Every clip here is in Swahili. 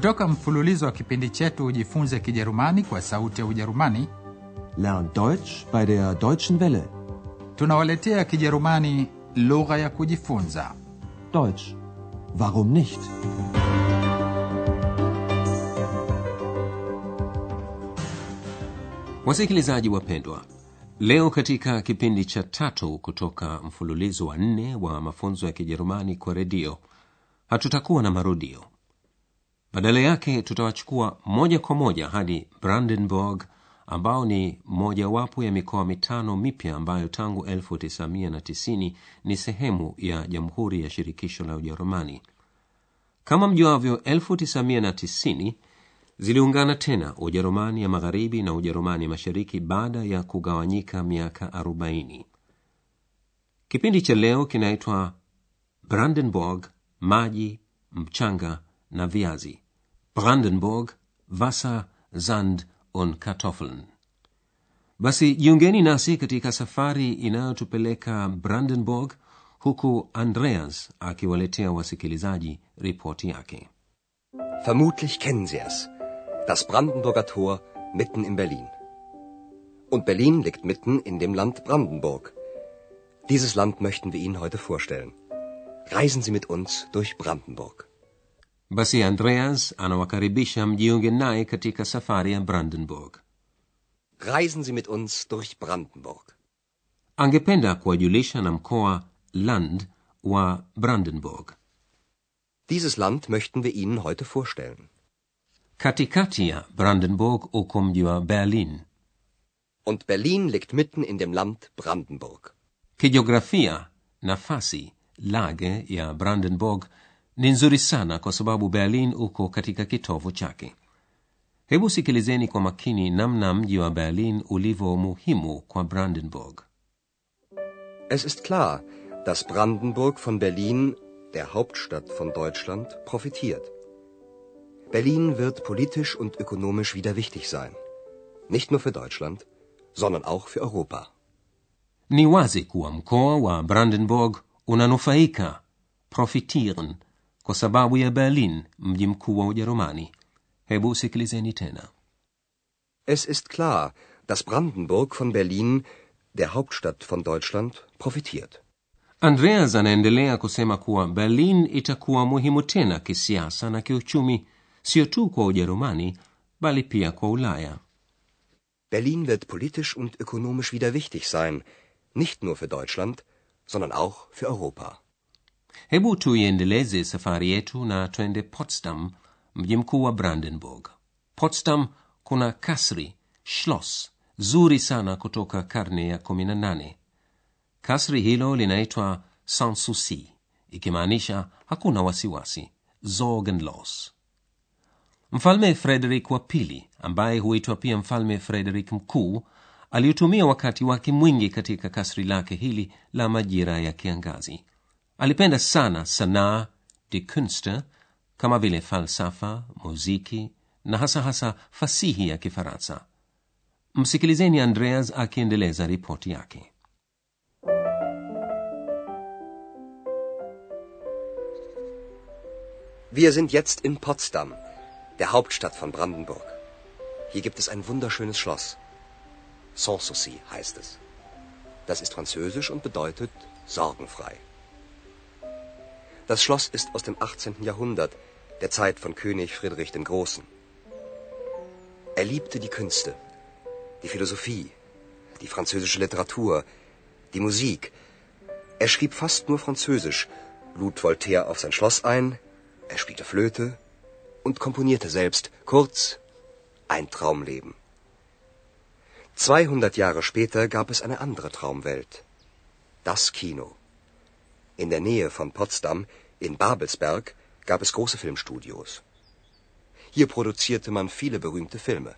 kutoka mfululizo wa kipindi chetu ujifunze kijerumani kwa sauti ya ujerumani Lern Deutsch bei der Deutschen Welle. tunawaletea kijerumani lugha ya kujifunza Deutsch. Warum nicht? Wasikilizaji wapendwa, leo katika kipindi cha tatu kutoka mfululizo wa nne wa mafunzo ya Kijerumani kwa redio, hatutakuwa na marudio. Badala yake tutawachukua moja kwa moja hadi Brandenburg, ambao ni mojawapo ya mikoa mitano mipya ambayo tangu 1990 ni sehemu ya Jamhuri ya Shirikisho la Ujerumani. Kama mjuavyo, 1990 ziliungana tena Ujerumani ya Magharibi na Ujerumani Mashariki baada ya kugawanyika miaka 40. Kipindi cha leo kinaitwa Brandenburg, maji, mchanga na viazi. Brandenburg, Wasser, Sand und Kartoffeln. Basi jiungeni nasi katika safari inayotupeleka Brandenburg, huku Andreas akiwaletea wasikilizaji ripoti yake. Vermutlich kennen Sie es. Das Brandenburger Tor mitten in Berlin. Und Berlin liegt mitten in dem Land Brandenburg. Dieses Land möchten wir Ihnen heute vorstellen. Reisen Sie mit uns durch Brandenburg. Basi Andreas anawakaribisha mjiunge naye katika safari ya Brandenburg. Reisen Sie mit uns durch Brandenburg. Angependa kuwajulisha na mkoa Land wa Brandenburg. Dieses Land möchten wir Ihnen heute vorstellen. Katikati ya Brandenburg uko mji wa Berlin. Und Berlin liegt mitten in dem Land Brandenburg. Kijiografia, nafasi, lage ya Brandenburg ni nzuri sana kwa sababu Berlin uko katika kitovu chake. Hebu sikilizeni kwa makini namna mji wa Berlin ulivyo muhimu kwa Brandenburg. Es ist klar, dass Brandenburg von Berlin, der Hauptstadt von Deutschland, profitiert. Berlin wird politisch und ökonomisch wieder wichtig sein. Nicht nur für Deutschland, sondern auch für Europa. Ni wazi kuwa mkoa wa Brandenburg unanufaika profitieren kwa sababu ya Berlin, mji mkuu wa Ujerumani. Hebu sikilizeni tena. Es ist klar, dass Brandenburg von Berlin, der Hauptstadt von Deutschland, profitiert. Andreas anaendelea kusema kuwa Berlin itakuwa muhimu tena kisiasa na kiuchumi, sio tu kwa Ujerumani bali pia kwa Ulaya. Berlin wird politisch und ökonomisch wieder wichtig sein, nicht nur für Deutschland, sondern auch für Europa. Hebu tuiendeleze safari yetu na twende Potsdam, mji mkuu wa Brandenburg. Potsdam kuna kasri, schloss, zuri sana kutoka karne ya 18. Kasri hilo linaitwa sans souci, ikimaanisha hakuna wasiwasi, sorgenlos. Mfalme Frederik wa pili, ambaye huitwa pia mfalme Frederik mkuu, aliutumia wakati wake mwingi katika kasri lake hili la majira ya kiangazi. Alipenda sana sanaa, die Künste, kama vile falsafa, muziki na hasa hasa fasihi ya Kifaransa. Msikilizeni Andreas akiendeleza ripoti yake. Wir sind jetzt in Potsdam, der Hauptstadt von Brandenburg. Hier gibt es ein wunderschönes Schloss. Sanssouci heißt es. Das ist französisch und bedeutet sorgenfrei. Das Schloss ist aus dem 18. Jahrhundert, der Zeit von König Friedrich dem Großen. Er liebte die Künste, die Philosophie, die französische Literatur, die Musik. Er schrieb fast nur Französisch, lud Voltaire auf sein Schloss ein, er spielte Flöte und komponierte selbst. Kurz, ein Traumleben. 200 Jahre später gab es eine andere Traumwelt. Das Kino. In der Nähe von Potsdam, in Babelsberg, gab es große Filmstudios. Hier produzierte man viele berühmte Filme.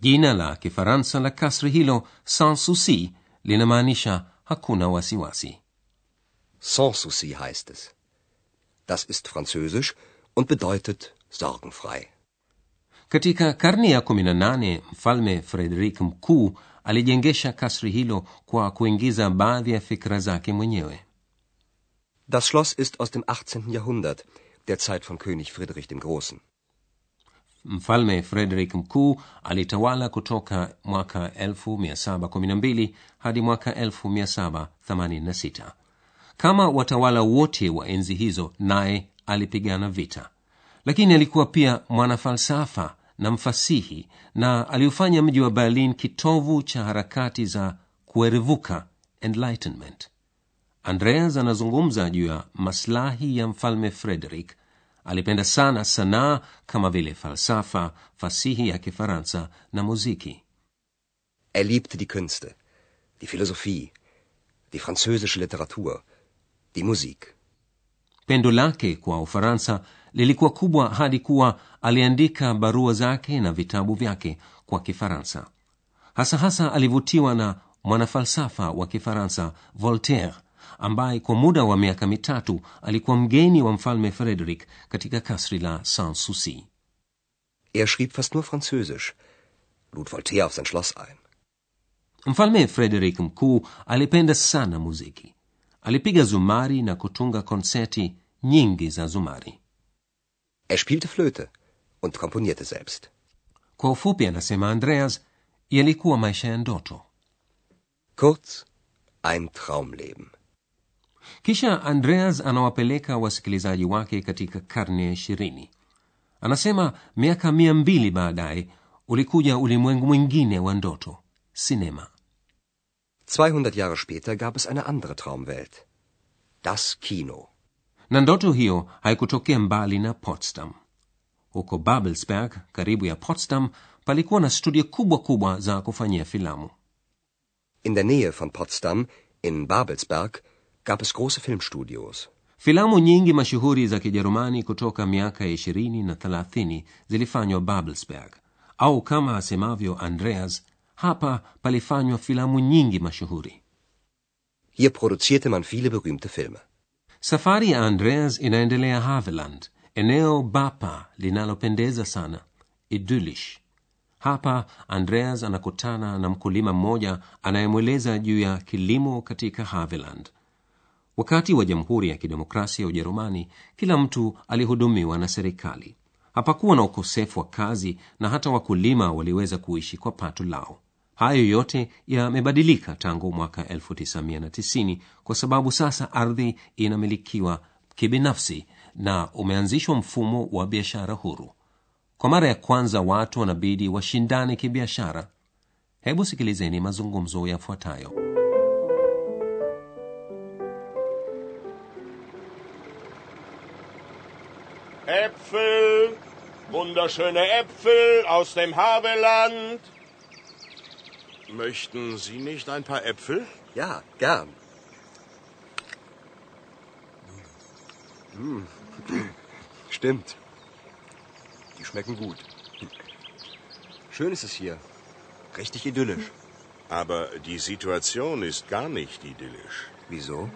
Jina la Kifaransa la kasri hilo sans souci linamaanisha hakuna wasiwasi. Sans souci heißt es. Das ist französisch und bedeutet sorgenfrei. Katika karne ya 18 mfalme Frederik mkuu alijengesha kasri hilo kwa kuingiza baadhi ya fikra zake mwenyewe. Das Schloss ist aus dem 18. Jahrhundert. der Zeit von König Friedrich dem Großen. mfalme frederick mkuu alitawala kutoka mwaka 1712 hadi mwaka 1786 kama watawala wote wa enzi hizo naye alipigana vita lakini alikuwa pia mwanafalsafa na mfasihi na aliufanya mji wa berlin kitovu cha harakati za kuerevuka enlightenment andreas anazungumza juu ya maslahi ya mfalme frederick. Alipenda sana sanaa kama vile falsafa fasihi ya kifaransa na muziki. Er liebte die Künste, die Philosophie, die französische Literatur, die Musik. pendo lake kwa ufaransa lilikuwa kubwa hadi kuwa aliandika barua zake na vitabu vyake kwa kifaransa. Hasa hasa alivutiwa na mwanafalsafa wa kifaransa voltaire ambaye kwa muda wa miaka mitatu alikuwa mgeni wa mfalme frederick katika kasri la sans souci Er schrieb fast nur Französisch, lud Voltaire auf sein Schloss ein. mfalme frederick mkuu alipenda sana muziki alipiga zumari na kutunga konseti nyingi za zumari Er spielte Flöte und komponierte selbst. kwa ufupi anasema andreas yalikuwa maisha ya ndoto Kurz, ein Traumleben. Kisha andreas anawapeleka wasikilizaji wake katika karne ya ishirini anasema miaka mia mbili baadaye ulikuja ulimwengu mwingine wa ndoto sinema 200 Jahre später gab es eine andere Traumwelt. Das Kino. na ndoto hiyo haikutokea mbali na potsdam huko babelsberg karibu ya potsdam palikuwa na studio kubwa kubwa za kufanyia filamu In der Nähe von Potsdam, in Babelsberg, gab es große Filmstudios. filamu nyingi mashuhuri za kijerumani kutoka miaka ya ishirini na thelathini zilifanywa babelsberg au kama asemavyo andreas hapa palifanywa filamu nyingi mashuhuri Hier produzierte man viele berühmte Filme. safari ya andreas inaendelea haveland eneo bapa linalopendeza sana idyllish hapa andreas anakutana na mkulima mmoja anayemweleza juu ya kilimo katika haveland wakati wa jamhuri ya kidemokrasia ya ujerumani kila mtu alihudumiwa na serikali. Hapakuwa na ukosefu wa kazi na hata wakulima waliweza kuishi kwa pato lao. Hayo yote yamebadilika tangu mwaka 1990 kwa sababu sasa ardhi inamilikiwa kibinafsi na umeanzishwa mfumo wa biashara huru. Kwa mara ya kwanza watu wanabidi washindane kibiashara. Hebu sikilizeni mazungumzo yafuatayo Äpfel, wunderschöne Äpfel aus dem Havelland. Möchten Sie nicht ein paar Äpfel? Ja, gern. Hm. Stimmt. Die schmecken gut. Schön ist es hier. Richtig idyllisch. Aber die Situation ist gar nicht idyllisch. Wieso?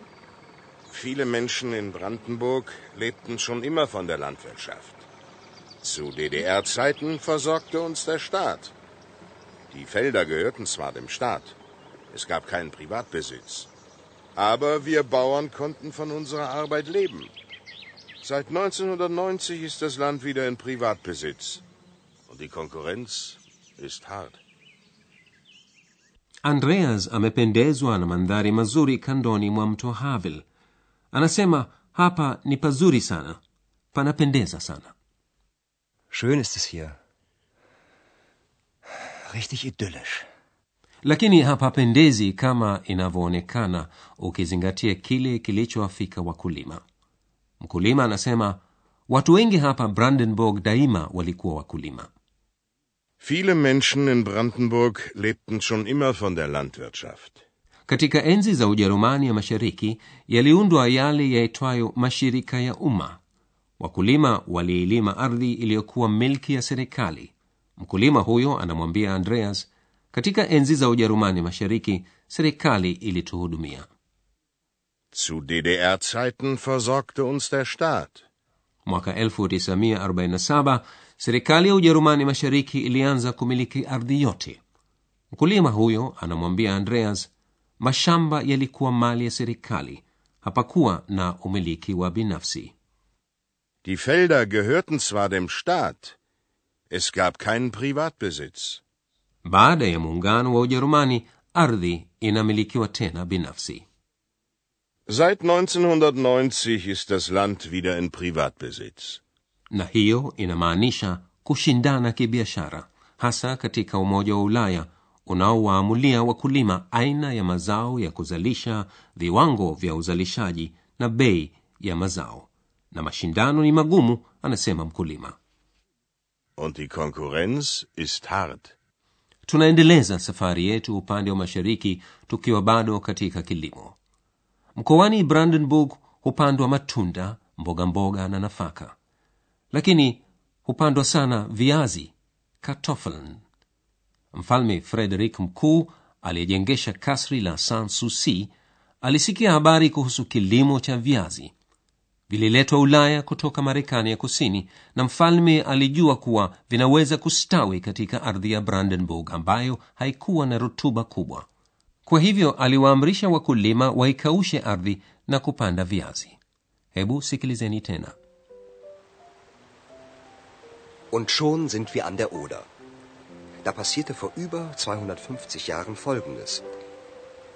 Viele Menschen in Brandenburg lebten schon immer von der Landwirtschaft. Zu DDR-Zeiten versorgte uns der Staat. Die Felder gehörten zwar dem Staat, es gab keinen Privatbesitz, aber wir Bauern konnten von unserer Arbeit leben. Seit 1990 ist das Land wieder in Privatbesitz und die Konkurrenz ist hart. andreas amependezwa na mandhari mazuri kandoni mwa mto havel anasema hapa ni pazuri sana panapendeza sana Schön ist es hier. Richtig idyllisch. lakini hapapendezi kama inavyoonekana ukizingatia kile kilichowafika wakulima mkulima anasema watu wengi hapa brandenburg daima walikuwa wakulima Viele Menschen in Brandenburg lebten schon immer von der Landwirtschaft. Katika enzi za ujerumani ya mashariki yaliundwa yale yaitwayo mashirika ya umma. Wakulima waliilima ardhi iliyokuwa milki ya serikali. Mkulima huyo anamwambia andreas katika enzi za ujerumani mashariki serikali ilituhudumia. Zu DDR-Zeiten versorgte uns der Staat. mwaka 1947 serikali ya ujerumani mashariki ilianza kumiliki ardhi yote. Mkulima huyo anamwambia andreas mashamba yalikuwa mali ya serikali hapakuwa na umiliki wa binafsi Die Felder gehörten zwar dem Staat, es gab keinen Privatbesitz. baada ya muungano wa ujerumani ardhi inamilikiwa tena binafsi Seit 1990 ist das Land wieder in Privatbesitz. na hiyo inamaanisha kushindana kibiashara hasa katika umoja wa ulaya unaowaamulia wakulima aina ya mazao ya kuzalisha viwango vya uzalishaji na bei ya mazao. Na mashindano ni magumu anasema mkulima. Und die Konkurrenz ist hart. tunaendeleza safari yetu upande wa mashariki tukiwa bado katika kilimo. Mkoani brandenburg hupandwa matunda mboga mboga na nafaka. Lakini hupandwa sana viazi kartoffeln mfalme frederik mkuu aliyejengesha kasri la sanssouci alisikia habari kuhusu kilimo cha viazi. Vililetwa ulaya kutoka marekani ya kusini na mfalme alijua kuwa vinaweza kustawi katika ardhi ya brandenburg ambayo haikuwa na rutuba kubwa. Kwa hivyo aliwaamrisha wakulima waikaushe ardhi na kupanda viazi. Hebu sikilizeni tena. Und schon sind wir an der Oder. Da passierte vor über 250 Jahren Folgendes.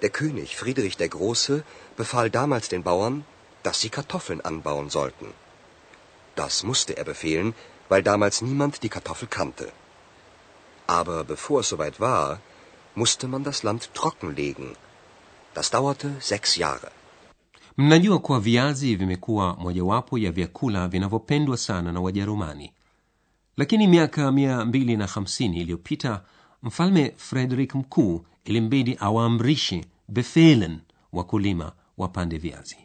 Der König Friedrich der Große befahl damals den Bauern, dass sie Kartoffeln anbauen sollten. Das musste er befehlen, weil damals niemand die Kartoffel kannte. Aber bevor es soweit war, musste man das Land trockenlegen. Das dauerte sechs Jahre. mnajua kuwa viazi vimekuwa mojawapo ya vyakula vinavyopendwa sana na wajerumani lakini miaka mia mbili na hamsini iliyopita mfalme frederick mkuu ilimbidi awaamrishe befehlen wakulima wapande viazi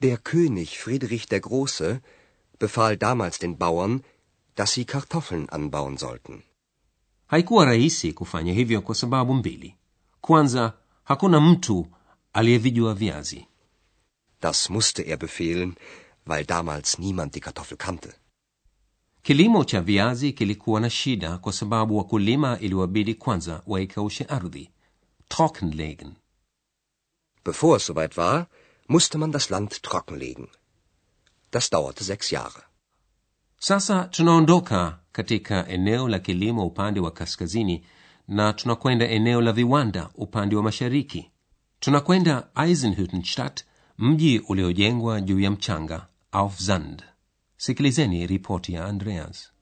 Der König Friedrich der Große befahl damals den Bauern, dass sie Kartoffeln anbauen sollten. haikuwa rahisi kufanya hivyo kwa sababu mbili kwanza hakuna mtu aliyevijua viazi Das musste er befehlen, weil damals niemand die Kartoffel kannte. Kilimo cha viazi kilikuwa na shida kwa sababu wakulima iliwabidi kwanza waikaushe ardhi trockenlegen Bevor es soweit war, musste man das Land trockenlegen. Das dauerte sechs Jahre. sasa tunaondoka katika eneo la kilimo upande wa kaskazini na tunakwenda eneo la viwanda upande wa mashariki tunakwenda eisenhüttenstadt mji uliojengwa juu ya mchanga auf sand sikilizeni ripoti ya andreas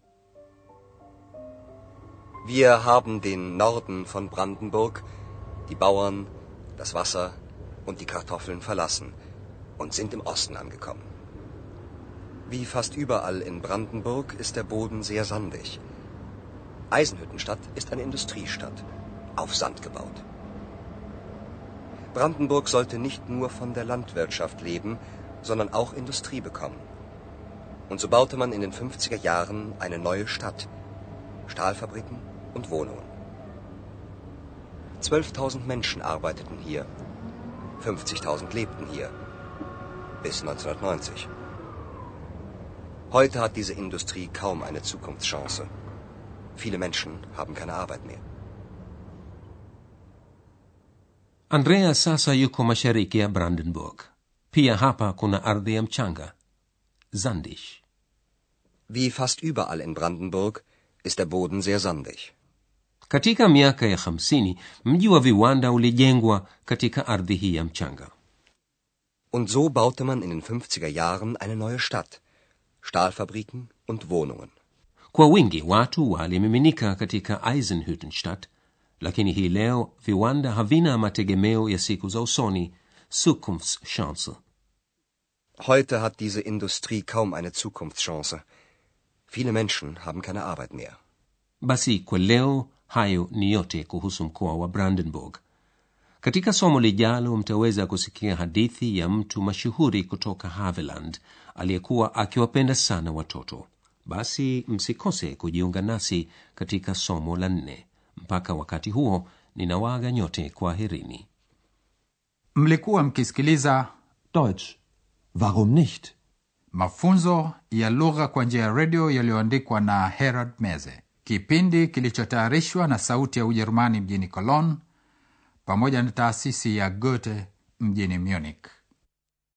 Wir haben den Norden von Brandenburg, die Bauern, das Wasser und die Kartoffeln verlassen und sind im Osten angekommen. Wie fast überall in Brandenburg ist der Boden sehr sandig. Eisenhüttenstadt ist eine Industriestadt, auf Sand gebaut. Brandenburg sollte nicht nur von der Landwirtschaft leben, sondern auch Industrie bekommen. Und so baute man in den 50er Jahren eine neue Stadt. Stahlfabriken und Wohnungen. 12.000 Menschen arbeiteten hier. 50.000 lebten hier. Bis 1990. Heute hat diese Industrie kaum eine Zukunftschance. Viele Menschen haben keine Arbeit mehr. andreas sasa yuko mashariki brandenburg pia hapa kuna ardhi ya mchanga zandish Wie fast überall in Brandenburg ist der Boden sehr sandig. katika miaka ya hamsini mji wa viwanda ulijengwa katika ardhi hii ya mchanga Und so baute man in den 50er Jahren eine neue Stadt. Stahlfabriken und Wohnungen. kwa wingi watu walimiminika katika eisenhüttenstadt lakini hii leo viwanda havina mategemeo ya siku za usoni zukunftschance Heute hat diese Industrie kaum eine Zukunftschance. Viele Menschen haben keine Arbeit mehr. basi kwa leo hayo ni yote kuhusu mkoa wa brandenburg katika somo lijalo mtaweza kusikia hadithi ya mtu mashuhuri kutoka haveland aliyekuwa akiwapenda sana watoto basi msikose kujiunga nasi katika somo la nne mpaka wakati huo ninawaaga nyote kwa herini mlikuwa mkisikiliza Deutsch. Warum nicht? Mafunzo ya lugha kwa njia ya redio yaliyoandikwa na herald meze. Kipindi kilichotayarishwa na sauti ya ujerumani mjini cologne pamoja na taasisi ya goethe mjini munich